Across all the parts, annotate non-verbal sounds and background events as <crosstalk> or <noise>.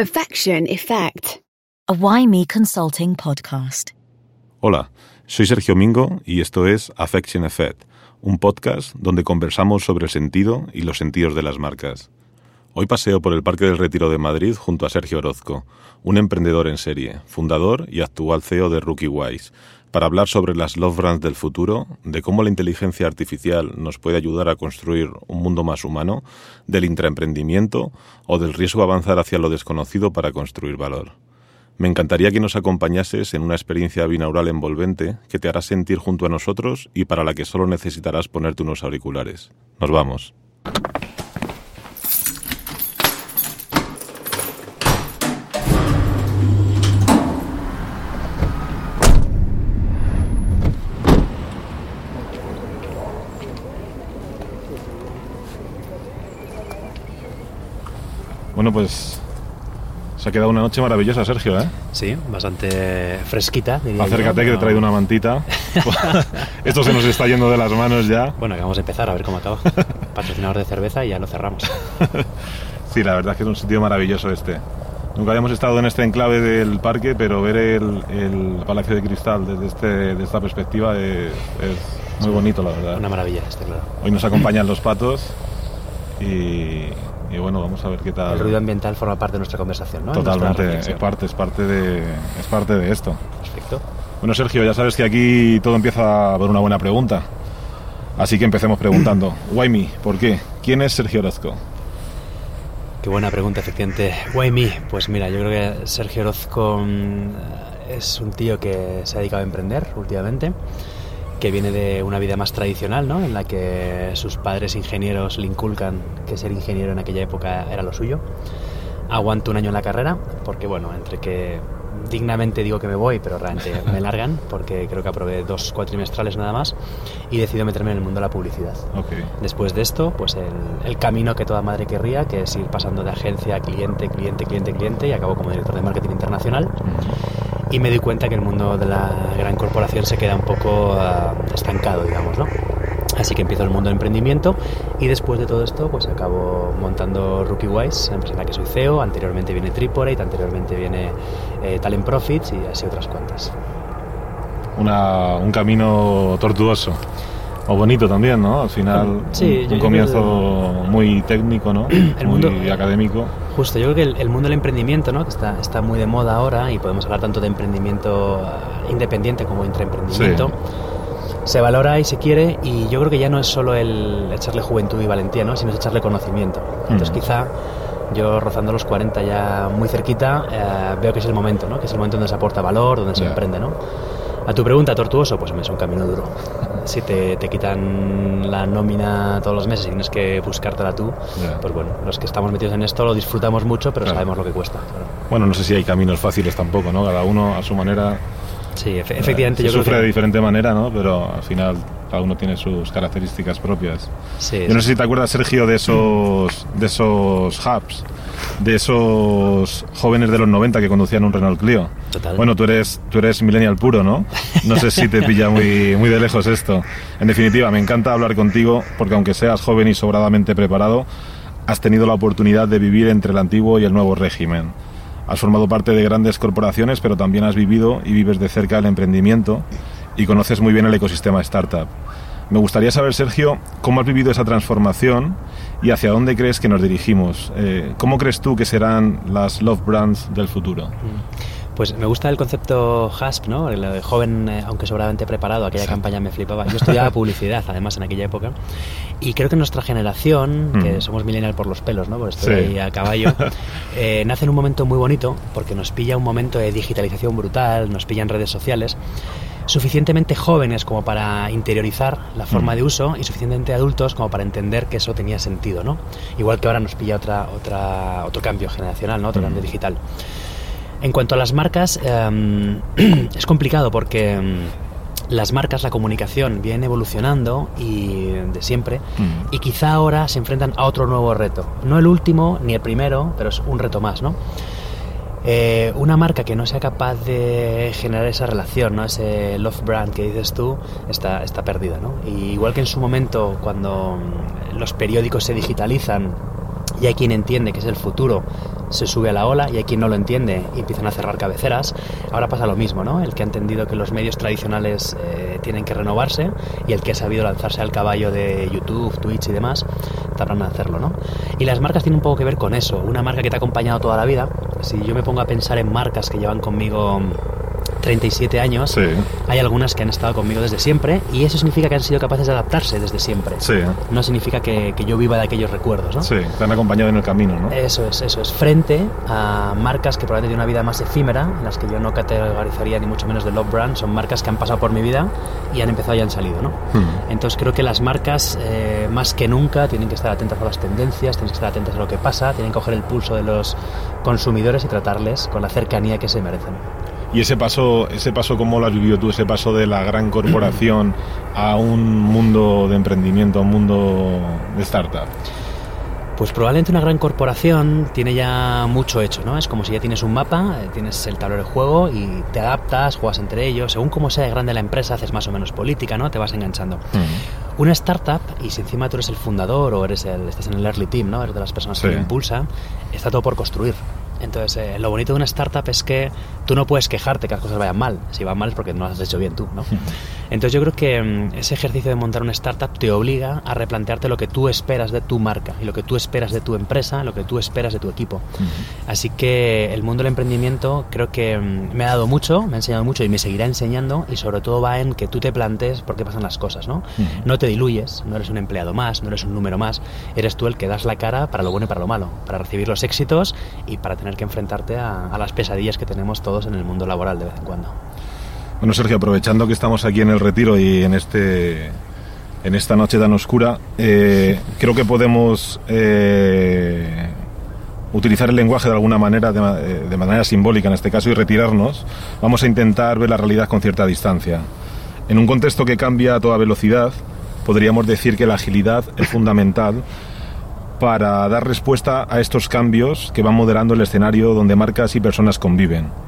Affection Effect. a Why Me Consulting podcast. Hola, soy Sergio Mingo y esto es Affection Effect, un podcast donde conversamos sobre el sentido y los sentidos de las marcas. Hoy paseo por el Parque del Retiro de Madrid junto a Sergio Orozco, un emprendedor en serie, fundador y actual CEO de Rookie Wise, para hablar sobre las love brands del futuro, de cómo la inteligencia artificial nos puede ayudar a construir un mundo más humano, del intraemprendimiento o del riesgo a avanzar hacia lo desconocido para construir valor. Me encantaría que nos acompañases en una experiencia binaural envolvente que te hará sentir junto a nosotros y para la que solo necesitarás ponerte unos auriculares. Nos vamos. Bueno, pues se ha quedado una noche maravillosa, Sergio, ¿eh? Sí, bastante fresquita. diría yo, Acércate que te he traído una mantita. <laughs> <laughs> Esto se nos está yendo de las manos ya. Bueno, que vamos a empezar a ver cómo acaba. <laughs> Patrocinador de cerveza y ya lo cerramos. Sí, la verdad es que es un sitio maravilloso este. Nunca habíamos estado en este enclave del parque, pero ver el, el Palacio de Cristal desde, este, esta perspectiva es, es muy bonito, la verdad. Una maravilla, está claro. Hoy nos acompañan los patos y, y bueno, vamos a ver qué tal. El ruido ambiental forma parte de nuestra conversación, ¿no? Totalmente, es parte, es, parte de, es parte de esto. Perfecto. Bueno, Sergio, ya sabes que aquí todo empieza por una buena pregunta. Así que empecemos preguntando. <clears throat> Why me? ¿Por qué? ¿Quién es Sergio Orozco? Qué buena pregunta, efectivamente. Why me? Pues mira, yo creo que Sergio Orozco mm, es un tío que se ha dedicado a emprender últimamente, que viene de una vida más tradicional, ¿no? En la que sus padres ingenieros le inculcan que ser ingeniero en aquella época era lo suyo. Aguanto un año en la carrera, porque bueno, entre que dignamente digo que me voy, pero realmente <laughs> me largan, porque creo que aprobé dos cuatrimestrales nada más, y decido meterme en el mundo de la publicidad. Ok. Después de esto, pues el, el camino que toda madre querría, que es ir pasando de agencia a cliente, cliente, cliente, cliente, y acabo como director de marketing internacional. Y me di cuenta que el mundo de la gran corporación se queda un poco ah, estancado, digamos, ¿no? Así que empiezo el mundo del emprendimiento y después de todo esto, pues acabo montando Rookie Wise, empresa en la que soy CEO. Anteriormente viene Triporate, anteriormente viene eh, Talent Profits y así otras cuantas. Una- un camino tortuoso. O bonito también, ¿no? Al final, Sí, un, un comienzo creo muy técnico, ¿no? <clears throat> El muy mundo- académico. Justo, yo creo que el, el mundo del emprendimiento, ¿no? que está, está muy de moda ahora y podemos hablar tanto de emprendimiento eh, independiente como intraemprendimiento, se valora y se quiere y yo creo que ya no es solo el echarle juventud y valentía, ¿no? sino es echarle conocimiento. Entonces Mm. quizá yo rozando los 40 ya muy cerquita eh, veo que es el momento, ¿no? que es el momento donde se aporta valor, donde se Ya. emprende. ¿no? A tu pregunta, tortuoso, pues me es un camino duro. Si te, te quitan la nómina todos los meses y tienes que buscártela tú, Ya. pues bueno, los que estamos metidos en esto lo disfrutamos mucho, pero Claro. sabemos lo que cuesta. claro. Bueno, no sé si hay caminos fáciles tampoco, ¿no? Cada uno a su manera. Sí, efe- efectivamente, se yo creo sufre que... de diferente manera, ¿no? Pero al final cada uno tiene sus características propias. Sí, Yo no sé si te acuerdas, Sergio, de esos, de esos hubs, de esos jóvenes de los 90 que conducían un Renault Clio. Total. Bueno, tú eres, tú eres millennial puro, ¿no? No sé si te pilla muy, muy de lejos esto. En definitiva, me encanta hablar contigo porque aunque seas joven y sobradamente preparado, has tenido la oportunidad de vivir entre el antiguo y el nuevo régimen. Has formado parte de grandes corporaciones, pero también has vivido y vives de cerca el emprendimiento y conoces muy bien el ecosistema startup. Me gustaría saber, Sergio, cómo has vivido esa transformación y hacia dónde crees que nos dirigimos. Eh, ¿Cómo crees tú que serán las love brands del futuro? Pues me gusta el concepto HASP, ¿no? Lo de joven, eh, aunque sobradamente preparado, aquella campaña me flipaba. Yo estudiaba <laughs> publicidad, además, en aquella época. Y creo que nuestra generación, que Mm. somos millennial por los pelos, ¿no? Porque estoy Sí. ahí a caballo, <laughs> eh, nace en un momento muy bonito, porque nos pilla un momento de digitalización brutal, nos pillan redes sociales, suficientemente jóvenes como para interiorizar la forma de uso y suficientemente adultos como para entender que eso tenía sentido, ¿no? Igual que ahora nos pilla otra, otra, otro cambio generacional, ¿no? Otro cambio digital. En cuanto a las marcas, em, <clears throat> es complicado porque em, las marcas, la comunicación viene evolucionando y de siempre Mm. y quizá ahora se enfrentan a otro nuevo reto. No el último ni el primero, pero es un reto más, ¿no? Eh, una marca que no sea capaz de generar esa relación, ¿no? ese love brand que dices tú, está, está perdida. ¿no? Y igual que en su momento, cuando mm, los periódicos se digitalizan y hay quien entiende que es el futuro, se sube a la ola y hay quien no lo entiende y empiezan a cerrar cabeceras. Ahora pasa lo mismo, ¿no? El que ha entendido que los medios tradicionales eh, tienen que renovarse y el que ha sabido lanzarse al caballo de YouTube, Twitch y demás, tardan en hacerlo, ¿no? Y las marcas tienen un poco que ver con eso. Una marca que te ha acompañado toda la vida, si yo me pongo a pensar en marcas que llevan conmigo 37 años, Sí. hay algunas que han estado conmigo desde siempre y eso significa que han sido capaces de adaptarse desde siempre. Sí. No significa que, que yo viva de aquellos recuerdos, ¿no? Sí, te han acompañado en el camino, ¿no? Eso es, eso es. Frente a marcas que probablemente tienen una vida más efímera, en las que yo no categorizaría ni mucho menos de love brand, son marcas que han pasado por mi vida y han empezado y han salido, ¿no? Hmm. Entonces creo que las marcas, eh, más que nunca, tienen que estar atentas a las tendencias, tienen que estar atentas a lo que pasa, tienen que coger el pulso de los consumidores y tratarles con la cercanía que se merecen. Y ese paso, ese paso, ¿cómo lo has vivido tú? Ese paso de la gran corporación a un mundo de emprendimiento, a un mundo de startup. Pues probablemente una gran corporación tiene ya mucho hecho, ¿no? Es como si ya tienes un mapa, eh, tienes el tablero de juego y te adaptas, juegas entre ellos, según cómo sea de grande la empresa, haces más o menos política, ¿no? Te vas enganchando. Una startup, y si encima tú eres el fundador o eres el, estás en el early team, ¿no? Eres de las personas que lo impulsan, está todo por construir. Entonces, eh, lo bonito de una startup es que tú no puedes quejarte que las cosas vayan mal. Si van mal es porque no las has hecho bien tú, ¿no? <laughs> Entonces yo creo que mm, ese ejercicio de montar una startup te obliga a replantearte lo que tú esperas de tu marca y lo que tú esperas de tu empresa, lo que tú esperas de tu equipo. Así que el mundo del emprendimiento creo que mm, me ha dado mucho, me ha enseñado mucho y me seguirá enseñando y sobre todo va en que tú te plantees por qué pasan las cosas, ¿no? No te diluyes, no eres un empleado más, no eres un número más, eres tú el que das la cara para lo bueno y para lo malo, para recibir los éxitos y para tener que enfrentarte a, a las pesadillas que tenemos todos en el mundo laboral de vez en cuando. Bueno, Sergio, aprovechando que estamos aquí en el retiro y en este en esta noche tan oscura, eh, creo que podemos eh, utilizar el lenguaje de alguna manera, de, eh, de manera simbólica en este caso, y retirarnos. Vamos a intentar ver la realidad con cierta distancia. En un contexto que cambia a toda velocidad, podríamos decir que la agilidad es fundamental para dar respuesta a estos cambios que van moderando el escenario donde marcas y personas conviven.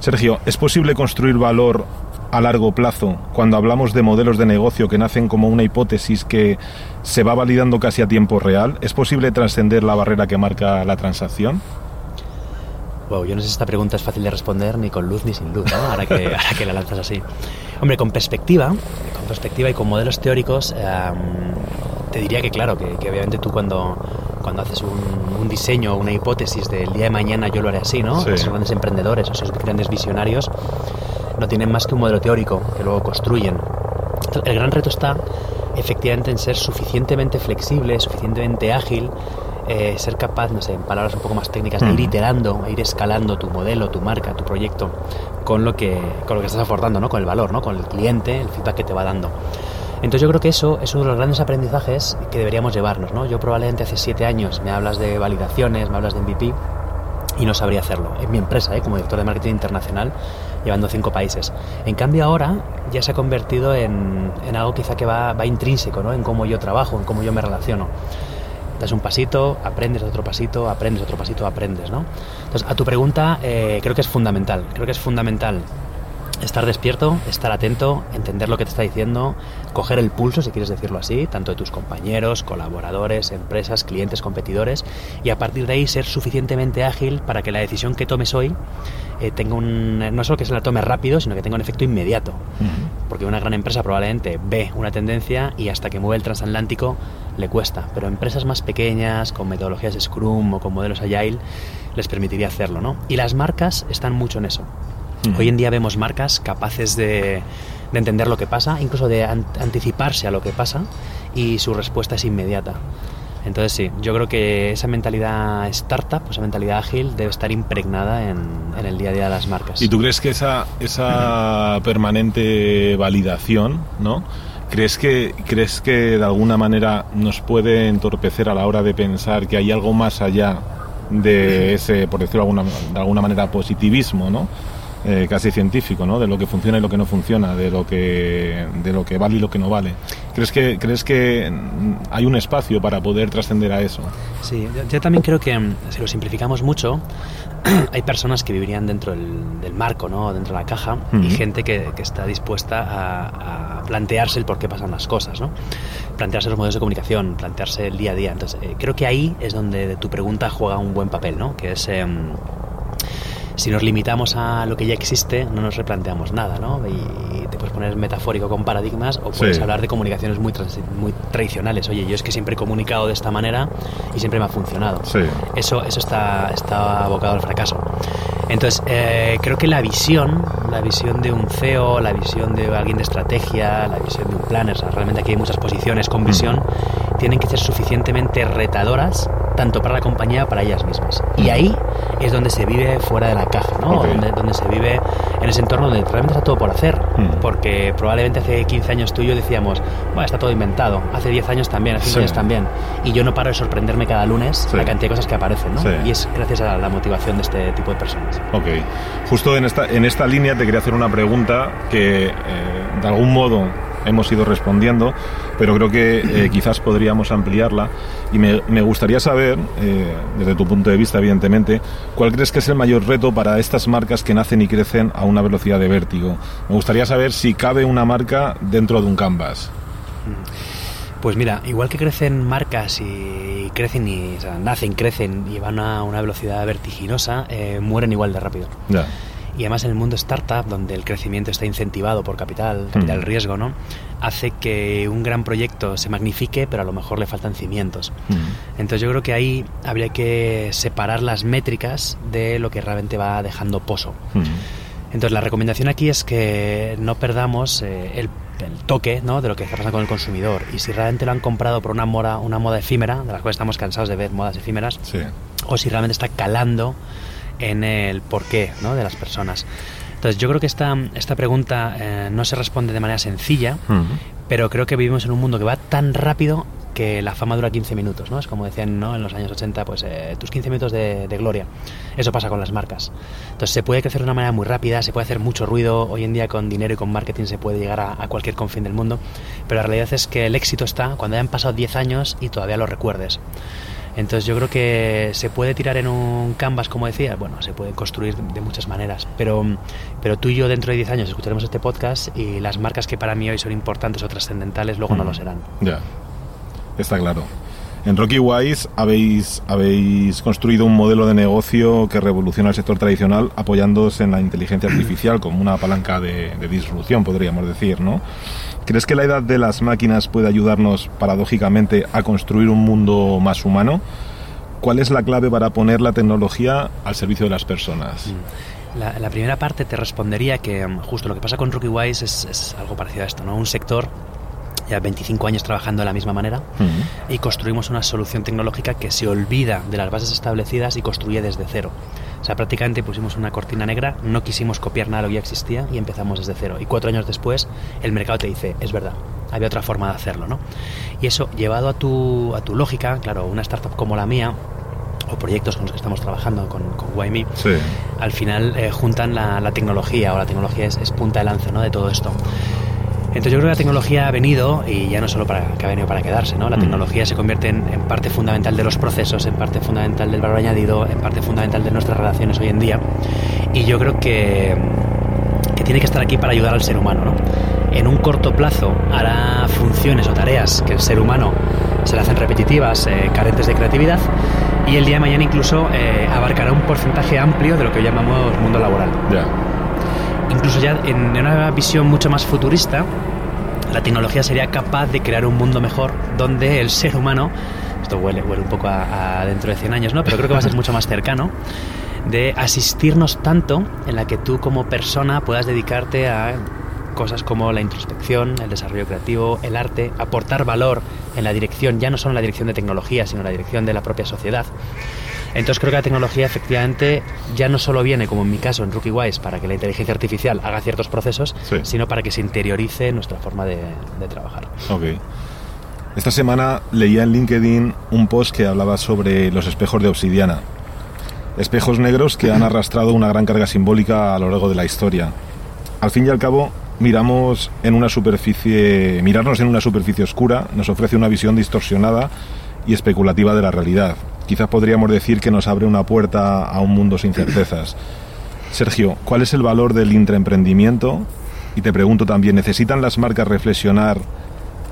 Sergio, ¿es posible construir valor a largo plazo cuando hablamos de modelos de negocio que nacen como una hipótesis que se va validando casi a tiempo real? ¿Es posible trascender la barrera que marca la transacción? Wow, yo no sé si esta pregunta es fácil de responder ni con luz ni sin luz, ¿no? ahora, que, <laughs> ahora que la lanzas así. Hombre, con perspectiva, con perspectiva y con modelos teóricos, eh, te diría que claro, que, que obviamente tú cuando, cuando haces un, un diseño o una hipótesis del día de mañana yo lo haré así, ¿no? Sí. Esos grandes emprendedores, esos grandes visionarios, no tienen más que un modelo teórico que luego construyen. El gran reto está efectivamente en ser suficientemente flexible, suficientemente ágil, eh, ser capaz, no sé, en palabras un poco más técnicas, de ir Mm. iterando, e ir escalando tu modelo, tu marca, tu proyecto con lo que, con lo que estás aportando, ¿no? Con el valor, ¿no? Con el cliente, el feedback que te va dando. Entonces yo creo que eso es uno de los grandes aprendizajes que deberíamos llevarnos, ¿no? Yo probablemente hace siete años me hablas de validaciones, me hablas de MVP y no sabría hacerlo. En mi empresa, ¿eh? como director de marketing internacional, llevando cinco países. En cambio ahora ya se ha convertido en, en algo quizá que va, intrínseco, ¿no? En cómo yo trabajo, en cómo yo me relaciono. Das un pasito, aprendes otro pasito, aprendes otro pasito, aprendes, ¿no? Entonces, a tu pregunta, eh, creo que es fundamental. Creo que es fundamental estar despierto, estar atento, entender lo que te está diciendo, coger el pulso, si quieres decirlo así, tanto de tus compañeros, colaboradores, empresas, clientes, competidores, y a partir de ahí ser suficientemente ágil para que la decisión que tomes hoy eh, tenga un, no solo que se la tome rápido, sino que tenga un efecto inmediato. Porque una gran empresa probablemente ve una tendencia y hasta que mueve el transatlántico le cuesta. Pero empresas más pequeñas, con metodologías Scrum o con modelos Agile, les permitiría hacerlo, ¿no? Y las marcas están mucho en eso. Hoy en día vemos marcas capaces de, de entender lo que pasa, incluso de an- anticiparse a lo que pasa y su respuesta es inmediata. Entonces sí, yo creo que esa mentalidad startup, esa mentalidad ágil debe estar impregnada en, en el día a día de las marcas. ¿Y tú crees que esa, esa permanente validación, ¿no? ¿Crees que, ¿Crees que de alguna manera nos puede entorpecer a la hora de pensar que hay algo más allá de ese, por decirlo de alguna, de alguna manera, positivismo, ¿no? Eh, casi científico, ¿no? De lo que funciona y lo que no funciona, de lo que, de lo que vale y lo que no vale. ¿Crees que, ¿Crees que hay un espacio para poder trascender a eso? Sí, yo, también creo que mm, si lo simplificamos mucho, <clears throat> hay personas que vivirían dentro del, marco, ¿no? dentro de la caja, y gente que, está dispuesta a, plantearse el por qué pasan las cosas, ¿no? plantearse los modelos de comunicación, plantearse el día a día. Entonces, eh, creo que ahí es donde tu pregunta juega un buen papel, ¿no? que es... Em, si nos limitamos a lo que ya existe, no nos replanteamos nada, ¿no? Y te puedes poner metafórico con paradigmas o puedes hablar de comunicaciones muy, muy tradicionales. Oye, yo es que siempre he comunicado de esta manera y siempre me ha funcionado. Eso, eso está, está abocado al fracaso. Entonces, eh, creo que la visión, la visión de un CEO, la visión de alguien de estrategia, la visión de un planner, realmente aquí hay muchas posiciones con visión, mm. tienen que ser suficientemente retadoras tanto para la compañía como para ellas mismas. Y ahí es donde se vive fuera de la caja, ¿no? Donde, donde, se vive en ese entorno donde realmente está todo por hacer. Mm. Porque probablemente hace 15 años tú y yo decíamos, bueno, está todo inventado. Hace 10 años también, hace 15 años también. Y yo no paro de sorprenderme cada lunes la cantidad de cosas que aparecen, ¿no? Y es gracias a la motivación de este tipo de personas. Ok. Justo en esta, en esta línea te quería hacer una pregunta que eh, de algún modo hemos ido respondiendo, pero creo que eh, quizás podríamos ampliarla. Y me, me gustaría saber, eh, desde tu punto de vista, evidentemente, cuál crees que es el mayor reto para estas marcas que nacen y crecen a una velocidad de vértigo. Me gustaría saber si cabe una marca dentro de un canvas. Pues mira, igual que crecen marcas y crecen y nacen, crecen y van a una velocidad vertiginosa, eh, mueren igual de rápido. Ya y además en el mundo startup, donde el crecimiento está incentivado por capital, capital mm. riesgo, ¿no? hace que un gran proyecto se magnifique, pero a lo mejor le faltan cimientos. Mm. Entonces yo creo que ahí habría que separar las métricas de lo que realmente va dejando pozo. Mm. Entonces la recomendación aquí es que no perdamos eh, el, toque ¿no? de lo que está pasando con el consumidor. Y si realmente lo han comprado por una moda, una moda efímera, de las cuales estamos cansados de ver modas efímeras, o si realmente está calando en el porqué ¿no? de las personas. Entonces yo creo que esta, esta pregunta eh, no se responde de manera sencilla, pero creo que vivimos en un mundo que va tan rápido que la fama dura 15 minutos, ¿no? Es como decían ¿no? en los años 80, pues eh, tus 15 minutos de, gloria. Eso pasa con las marcas. Entonces se puede crecer de una manera muy rápida, se puede hacer mucho ruido. Hoy en día con dinero y con marketing se puede llegar a, a cualquier confín del mundo, pero la realidad es que el éxito está cuando hayan pasado 10 años y todavía lo recuerdes. Entonces yo creo que se puede tirar en un canvas, como decía, bueno, se puede construir de muchas maneras, pero, pero tú y yo dentro de 10 años escucharemos este podcast y las marcas que para mí hoy son importantes o trascendentales luego no lo serán. Ya, está claro. En Rocky Wise habéis, habéis construido un modelo de negocio que revoluciona el sector tradicional apoyándose en la inteligencia artificial como una palanca de, de disrupción, podríamos decir, ¿no? ¿Crees que la edad de las máquinas puede ayudarnos, paradójicamente, a construir un mundo más humano? ¿Cuál es la clave para poner la tecnología al servicio de las personas? Mm. La, primera parte te respondería que mm, justo lo que pasa con RookieWise es, es algo parecido a esto, ¿no? Un sector ya 25 años trabajando de la misma manera y construimos una solución tecnológica que se olvida de las bases establecidas y construye desde cero. O sea, prácticamente pusimos una cortina negra, no quisimos copiar nada de lo que ya existía y empezamos desde cero. Y cuatro años después el mercado te dice, es verdad, había otra forma de hacerlo, ¿no? Y eso, llevado a tu, a tu lógica, claro, una startup como la mía, o proyectos con los que estamos trabajando con, con al final eh, juntan la, tecnología, o la tecnología es, es punta de lanza ¿no? de todo esto. Entonces yo creo que la tecnología ha venido y ya no solo para que ha venido para quedarse, ¿no? La mm. tecnología se convierte en, parte fundamental de los procesos, en parte fundamental del valor añadido, en parte fundamental de nuestras relaciones hoy en día. Y yo creo que, que tiene que estar aquí para ayudar al ser humano, ¿no? En un corto plazo hará funciones o tareas que el ser humano se le hacen repetitivas, eh, carentes de creatividad, y el día de mañana incluso eh, abarcará un porcentaje amplio de lo que llamamos mundo laboral incluso ya en una visión mucho más futurista, la tecnología sería capaz de crear un mundo mejor donde el ser humano, esto huele, huele un poco a, dentro de 100 años, ¿no? pero creo que va a ser mucho más cercano, de asistirnos tanto en la que tú como persona puedas dedicarte a cosas como la introspección, el desarrollo creativo, el arte, aportar valor en la dirección, ya no solo en la dirección de tecnología, sino en la dirección de la propia sociedad. Entonces creo que la tecnología efectivamente ya no solo viene, como en mi caso en RookieWise, para que la inteligencia artificial haga ciertos procesos, sino para que se interiorice nuestra forma de, trabajar. Ok. Esta semana leía en LinkedIn un post que hablaba sobre los espejos de obsidiana. espejos negros que han arrastrado una gran carga simbólica a lo largo de la historia. Al fin y al cabo, miramos en una superficie, mirarnos en una superficie oscura nos ofrece una visión distorsionada y especulativa de la realidad. Quizás podríamos decir que nos abre una puerta a un mundo sin certezas. Sergio, ¿cuál es el valor del intraemprendimiento? Y te pregunto también, ¿necesitan las marcas reflexionar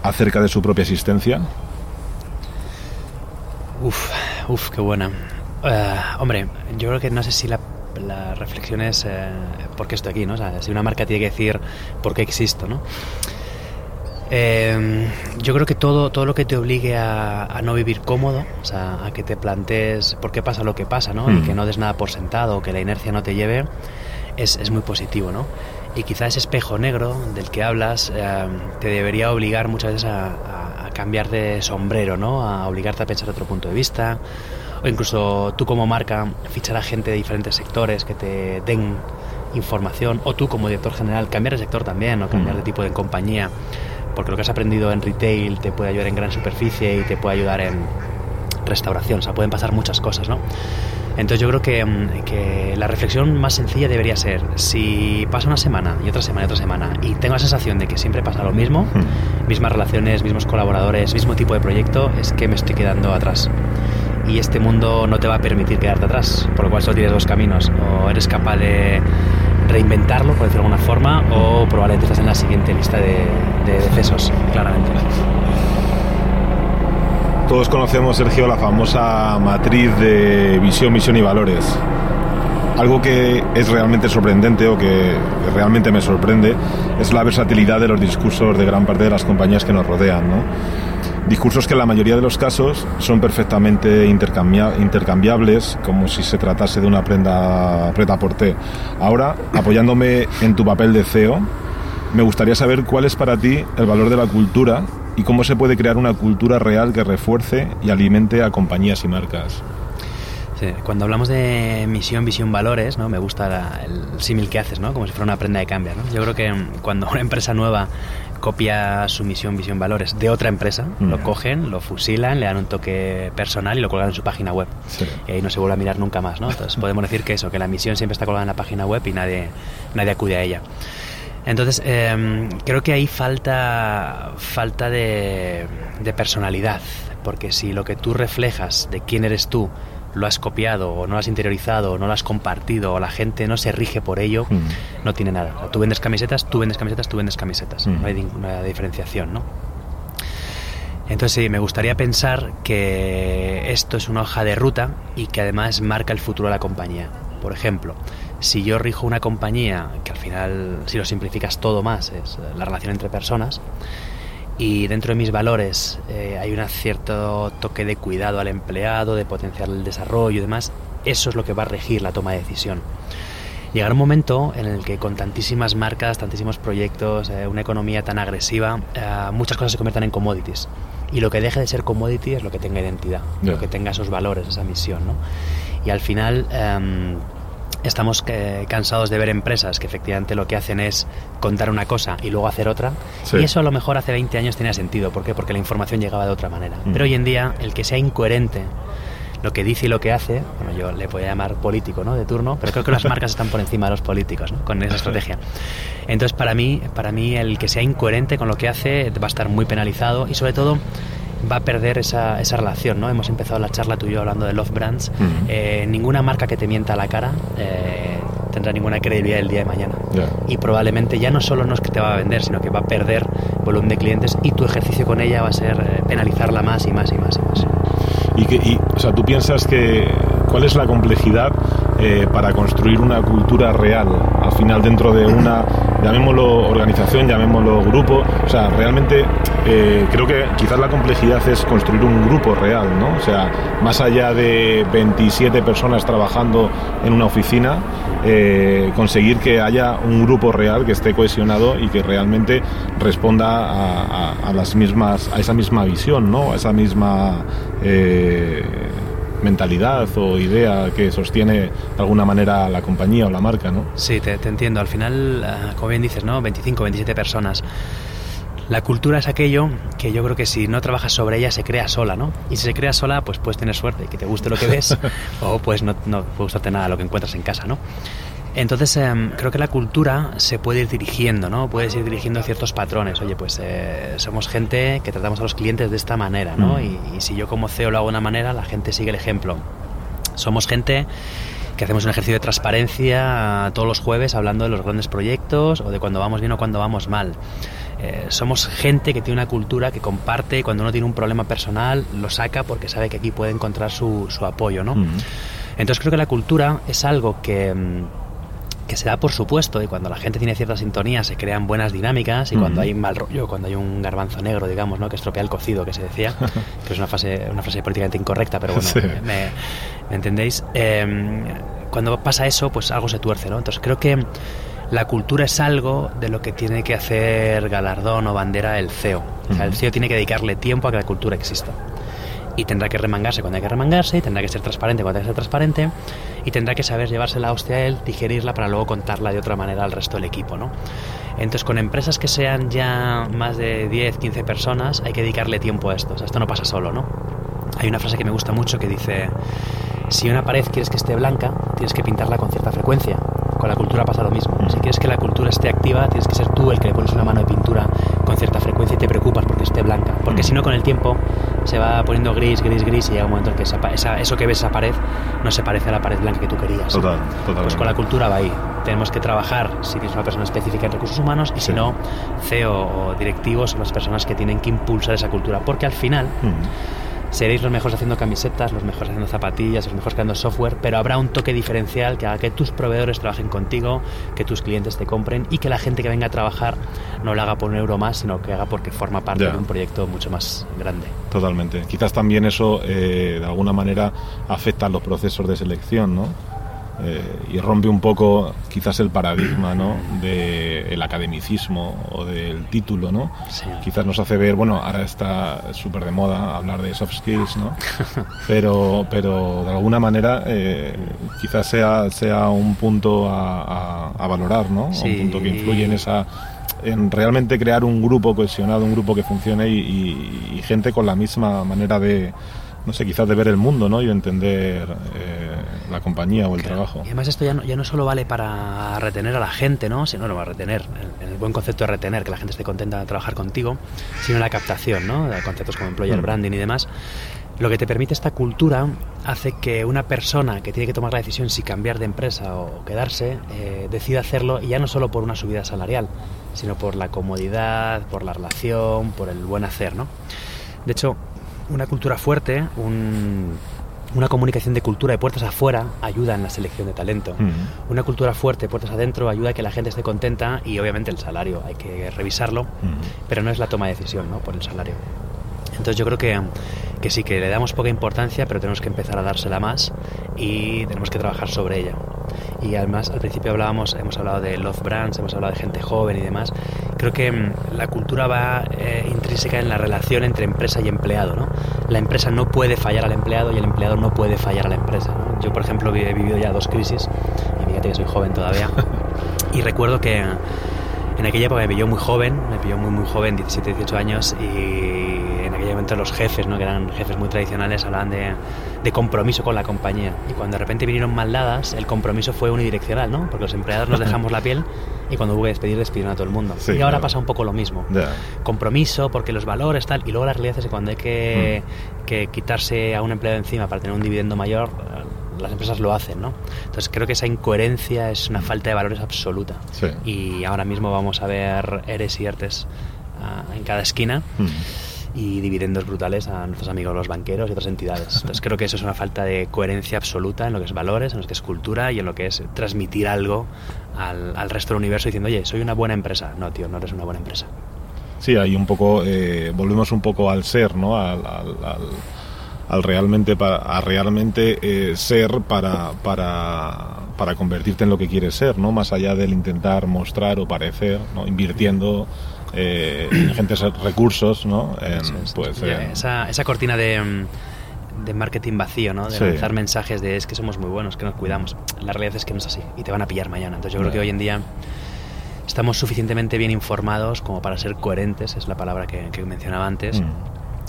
acerca de su propia existencia? Uf, uf, qué buena. Eh, hombre, yo creo que no sé si la, reflexión es eh, por qué estoy aquí, ¿no? O sea, si una marca tiene que decir por qué existo, ¿no? Eh, yo creo que todo, todo lo que te obligue a, no vivir cómodo, o sea, a que te plantees por qué pasa lo que pasa, ¿no? Y Mm. que no des nada por sentado, que la inercia no te lleve, es, es muy positivo, ¿no? Y quizá ese espejo negro del que hablas eh, te debería obligar muchas veces a, a- a cambiar de sombrero, ¿no? A obligarte a pensar otro punto de vista, o incluso tú como marca fichar a gente de diferentes sectores que te den información, o tú como director general cambiar de sector también, o cambiar de tipo de compañía, porque lo que has aprendido en retail te puede ayudar en gran superficie y te puede ayudar en restauración, o sea, pueden pasar muchas cosas, ¿no? Entonces yo creo que, mm, que la reflexión más sencilla debería ser, si pasa una semana y otra semana y otra semana y tengo la sensación de que siempre pasa lo mismo, mismas relaciones, mismos colaboradores, mismo tipo de proyecto, es que me estoy quedando atrás. Y este mundo no te va a permitir quedarte atrás, por lo cual solo tienes dos caminos. O eres capaz de reinventarlo, por decirlo de alguna forma, o probablemente estás en la siguiente lista de, de decesos, claramente. Todos conocemos, Sergio, la famosa matriz de visión, misión y valores. Algo que es realmente sorprendente o que realmente me sorprende es la versatilidad de los discursos de gran parte de las compañías que nos rodean. Discursos que en la mayoría de los casos son perfectamente intercambia- intercambiables, como si se tratase de una prenda preta por té. Ahora, apoyándome en tu papel de CEO, me gustaría saber cuál es para ti el valor de la cultura y cómo se puede crear una cultura real que refuerce y alimente a compañías y marcas. Cuando hablamos de misión, visión, valores, ¿no? Me gusta el símil que haces, ¿no? Como si fuera una prenda de cambio. Yo creo que cuando una empresa nueva copia su misión, visión, valores de otra empresa, Mm. lo cogen, lo fusilan, le dan un toque personal y lo colgan en su página web. Sí. Y ahí no se vuelve a mirar nunca más, ¿no? Entonces <laughs> podemos decir que eso, que la misión siempre está colgada en la página web y nadie, nadie acude a ella. Entonces, eh, creo que ahí falta, falta de, de personalidad, porque si lo que tú reflejas de quién eres tú lo has copiado o no lo has interiorizado o no lo has compartido o la gente no se rige por ello, Mm. no tiene nada. O tú vendes camisetas, tú vendes camisetas, tú vendes camisetas. Mm. No hay ninguna diferenciación, ¿no? Entonces sí, me gustaría pensar que esto es una hoja de ruta y que además marca el futuro de la compañía. Por ejemplo, si yo rijo una compañía, que al final, si lo simplificas todo más, es la relación entre personas, y dentro de mis valores eh, hay un cierto toque de cuidado al empleado, de potenciar el desarrollo y demás, eso es lo que va a regir la toma de decisión. Llegará un momento en el que con tantísimas marcas, tantísimos proyectos, eh, una economía tan agresiva, eh, muchas cosas se conviertan en commodities. Y lo que deje de ser commodity es lo que tenga identidad, Ya. lo que tenga esos valores, esa misión. ¿no? Y al final em, estamos eh, cansados de ver empresas que efectivamente lo que hacen es contar una cosa y luego hacer otra. Sí. Y eso a lo mejor hace 20 años tenía sentido. ¿Por qué? Porque la información llegaba de otra manera. Mm. Pero hoy en día, el que sea incoherente lo que dice y lo que hace, bueno, yo le voy a llamar político, ¿no? De turno, pero creo que las <laughs> marcas están por encima de los políticos, ¿no? Con esa estrategia. Entonces, para mí, para mí, el que sea incoherente con lo que hace va a estar muy penalizado y, sobre todo, va a perder esa, esa relación, ¿no? Hemos empezado la charla tú y yo hablando de Love Brands. Ujú. Eh, ninguna marca que te mienta a la cara eh, tendrá ninguna credibilidad el día de mañana. Ya. Y probablemente ya no solo no es que te va a vender, sino que va a perder volumen de clientes y tu ejercicio con ella va a ser eh, penalizarla más y más y más y más. Y, que, y, o sea, tú piensas que cuál es la complejidad eh, para construir una cultura real al final dentro de una, llamémoslo organización, llamémoslo grupo. O sea, realmente eh, creo que quizás la complejidad es construir un grupo real, ¿no? O sea, más allá de 27 personas trabajando en una oficina, eh, conseguir que haya un grupo real que esté cohesionado y que realmente responda a, las mismas, a esa misma visión, ¿no? A esa misma eh, mentalidad o idea que sostiene de alguna manera la compañía o la marca, ¿no? Sí, te, te entiendo. Al final, ah, como bien dices, ¿no? 25, 27 personas. La cultura es aquello que yo creo que si no trabajas sobre ella se crea sola, ¿no? Y si se crea sola, pues puedes tener suerte y que te guste lo que ves <laughs> o pues no, no puede gustarte nada lo que encuentras en casa, ¿no? Entonces em, creo que la cultura se puede ir dirigiendo, ¿no? Puedes ir dirigiendo ciertos patrones. Oye, pues eh, somos gente que tratamos a los clientes de esta manera, ¿no? Mm. Y, y si yo como CEO lo hago de una manera, la gente sigue el ejemplo. Somos gente que hacemos un ejercicio de transparencia todos los jueves hablando de los grandes proyectos o de cuando vamos bien o cuando vamos mal. Eh, somos gente que tiene una cultura que comparte y cuando uno tiene un problema personal lo saca porque sabe que aquí puede encontrar su, su apoyo, ¿no? Mm. Entonces creo que la cultura es algo que, mm, que se da por supuesto y cuando la gente tiene cierta sintonía se crean buenas dinámicas y cuando hay mal rollo, cuando hay un garbanzo negro, digamos, ¿no? que estropea el cocido, que se decía, <laughs> que es una frase, una frase políticamente incorrecta, pero bueno, Sí. me, me entendéis? Eh, cuando pasa eso, pues algo se tuerce, ¿no? Entonces creo que la cultura es algo de lo que tiene que hacer galardón o bandera el CEO. O sea, el. CEO tiene que dedicarle tiempo a que la cultura exista y tendrá que remangarse cuando hay que remangarse, y tendrá que ser transparente cuando hay que ser transparente, y tendrá que saber llevarse la hostia a él, digerirla para luego contarla de otra manera al resto del equipo, ¿no? Entonces, con empresas que sean ya más de 10, 15 personas, hay que dedicarle tiempo a esto. O sea, esto no pasa solo, ¿no? Hay una frase que me gusta mucho que dice, si una pared quieres que esté blanca, tienes que pintarla con cierta frecuencia. Con la cultura pasa lo mismo. Si quieres que la cultura esté activa, tienes que ser tú el que le pones una mano de pintura con cierta frecuencia y te preocupas porque esté blanca. Porque si no, con el tiempo se va poniendo gris, gris, gris y llega un momento en que esa esa- eso que ves esa pared no se parece a la pared blanca que tú querías. Total, totalmente. Pues con la cultura va ahí. Tenemos que trabajar si tienes una persona específica en recursos humanos y Sí. si no, CEO o directivos son las personas que tienen que impulsar esa cultura. Porque al final Mm. Seréis los mejores haciendo camisetas, los mejores haciendo zapatillas, los mejores creando software, pero habrá un toque diferencial que haga que tus proveedores trabajen contigo, que tus clientes te compren y que la gente que venga a trabajar no lo haga por un euro más, sino que haga porque forma parte Ya. de un proyecto mucho más grande. Totalmente. Quizás también eso eh, de alguna manera afecta a los procesos de selección, ¿no? Eh, y rompe un poco quizás el paradigma, ¿no? Del academicismo o del título, ¿no? Sí. Quizás nos hace ver, bueno, ahora está súper de moda hablar de soft skills, ¿no? <laughs> Pero, pero de alguna manera eh, quizás sea, sea un punto a, a- a valorar, ¿no? Sí. Un punto que influye en esa en realmente crear un grupo cohesionado, un grupo que funcione y, y- y gente con la misma manera de, no sé, quizás de ver el mundo, ¿no? Y de entender eh, la compañía o el Claro. trabajo. Y además esto ya no, ya no solo vale para retener a la gente, ¿no? Sino, no, para retener, en el buen concepto de retener, que la gente esté contenta de trabajar contigo, sino la captación, ¿no? De conceptos como employer Mm. branding y demás. Lo que te permite esta cultura hace que una persona que tiene que tomar la decisión si cambiar de empresa o quedarse, eh, decida hacerlo y ya no solo por una subida salarial, sino por la comodidad, por la relación, por el buen hacer, ¿no? De hecho, una cultura fuerte, un- una comunicación de cultura de puertas afuera ayuda en la selección de talento. Mm. Una cultura fuerte, puertas adentro, ayuda a que la gente esté contenta y obviamente el salario hay que revisarlo, Mm. pero no es la toma de decisión ¿no? por el salario. Entonces yo creo que, que sí, que le damos poca importancia, pero tenemos que empezar a dársela más y tenemos que trabajar sobre ella. Y además al principio hablábamos, hemos hablado de love brands, hemos hablado de gente joven y demás. Creo que mm, la cultura va eh, intrínseca en la relación entre empresa y empleado. ¿no? La empresa no puede fallar al empleado y el empleado no puede fallar a la empresa. ¿no? Yo, por ejemplo, he vivido ya dos crisis y fíjate que soy joven todavía. <laughs> y recuerdo que en aquella época me pilló muy joven, me pilló muy muy joven, 17, 18 años, y momento los jefes, ¿no? que eran jefes muy tradicionales, hablaban de, de compromiso con la compañía. Y cuando de repente vinieron mal dadas, el compromiso fue unidireccional, ¿no? porque los empleados nos dejamos la piel y cuando hubo que despedir, despidieron a todo el mundo. Sí, y ahora claro. pasa un poco lo mismo. Ya. Compromiso, porque los valores, tal, y luego la realidad es que cuando hay que, que quitarse a un empleado encima para tener un dividendo mayor, eh, las empresas lo hacen, ¿no? Entonces creo que esa incoherencia es una falta de valores absoluta Sí. y ahora mismo vamos a ver eres y ERTES ah, en cada esquina Mm. Y dividendos brutales a nuestros amigos los banqueros y otras entidades. <laughs> Entonces creo que eso es una falta de coherencia absoluta en lo que es valores, en lo que es cultura y en lo que es transmitir algo al, al resto del universo diciendo, oye, soy una buena empresa. No, tío, no eres una buena empresa. Sí, ahí un poco, eh, volvemos un poco al ser, ¿no? Al, al- al- al realmente, a realmente eh, ser para, para, para convertirte en lo que quieres ser, ¿no? Más allá del intentar mostrar o parecer, ¿no? Invirtiendo eh, ingentes recursos, ¿no? En, Eso es. pues, en- esa, esa cortina de, mm, de marketing vacío, ¿no? De Sí. lanzar mensajes de es que somos muy buenos, que nos cuidamos. La realidad es que no es así y te van a pillar mañana. Entonces yo creo que hoy en día estamos suficientemente bien informados como para ser coherentes, es la palabra que, que mencionaba antes. Mm.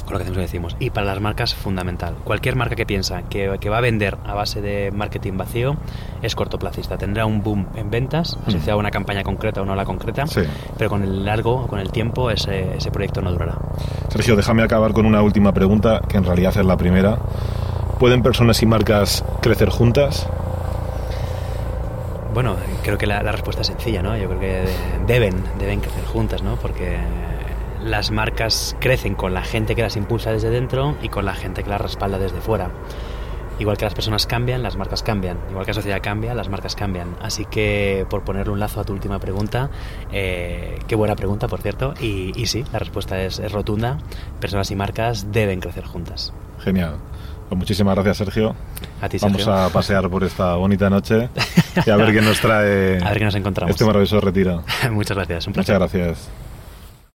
Con lo que hacemos y decimos. Y para las marcas, fundamental. Cualquier marca que piensa que, que va a vender a base de marketing vacío es cortoplacista. Tendrá un boom en ventas, asociado a una campaña concreta o no la concreta, Sí. pero con el largo, con el tiempo, ese, ese proyecto no durará. Sergio, déjame acabar con una última pregunta, que en realidad es la primera. ¿Pueden personas y marcas crecer juntas? Bueno, creo que la, la respuesta es sencilla, ¿no? Yo creo que deben, deben crecer juntas, ¿no? Porque las marcas crecen con la gente que las impulsa desde dentro y con la gente que las respalda desde fuera. Igual que las personas cambian, las marcas cambian. Igual que la sociedad cambia, las marcas cambian. Así que, por ponerle un lazo a tu última pregunta, eh, qué buena pregunta, por cierto. Y, y sí, la respuesta es, es rotunda. Personas y marcas deben crecer juntas. Genial. Pues muchísimas gracias, Sergio. A ti, Vamos Sergio. a pasear por esta bonita noche <laughs> y a ver qué nos trae A ver qué nos encontramos. este maravilloso retiro. <laughs> Muchas gracias, un placer. Muchas gracias.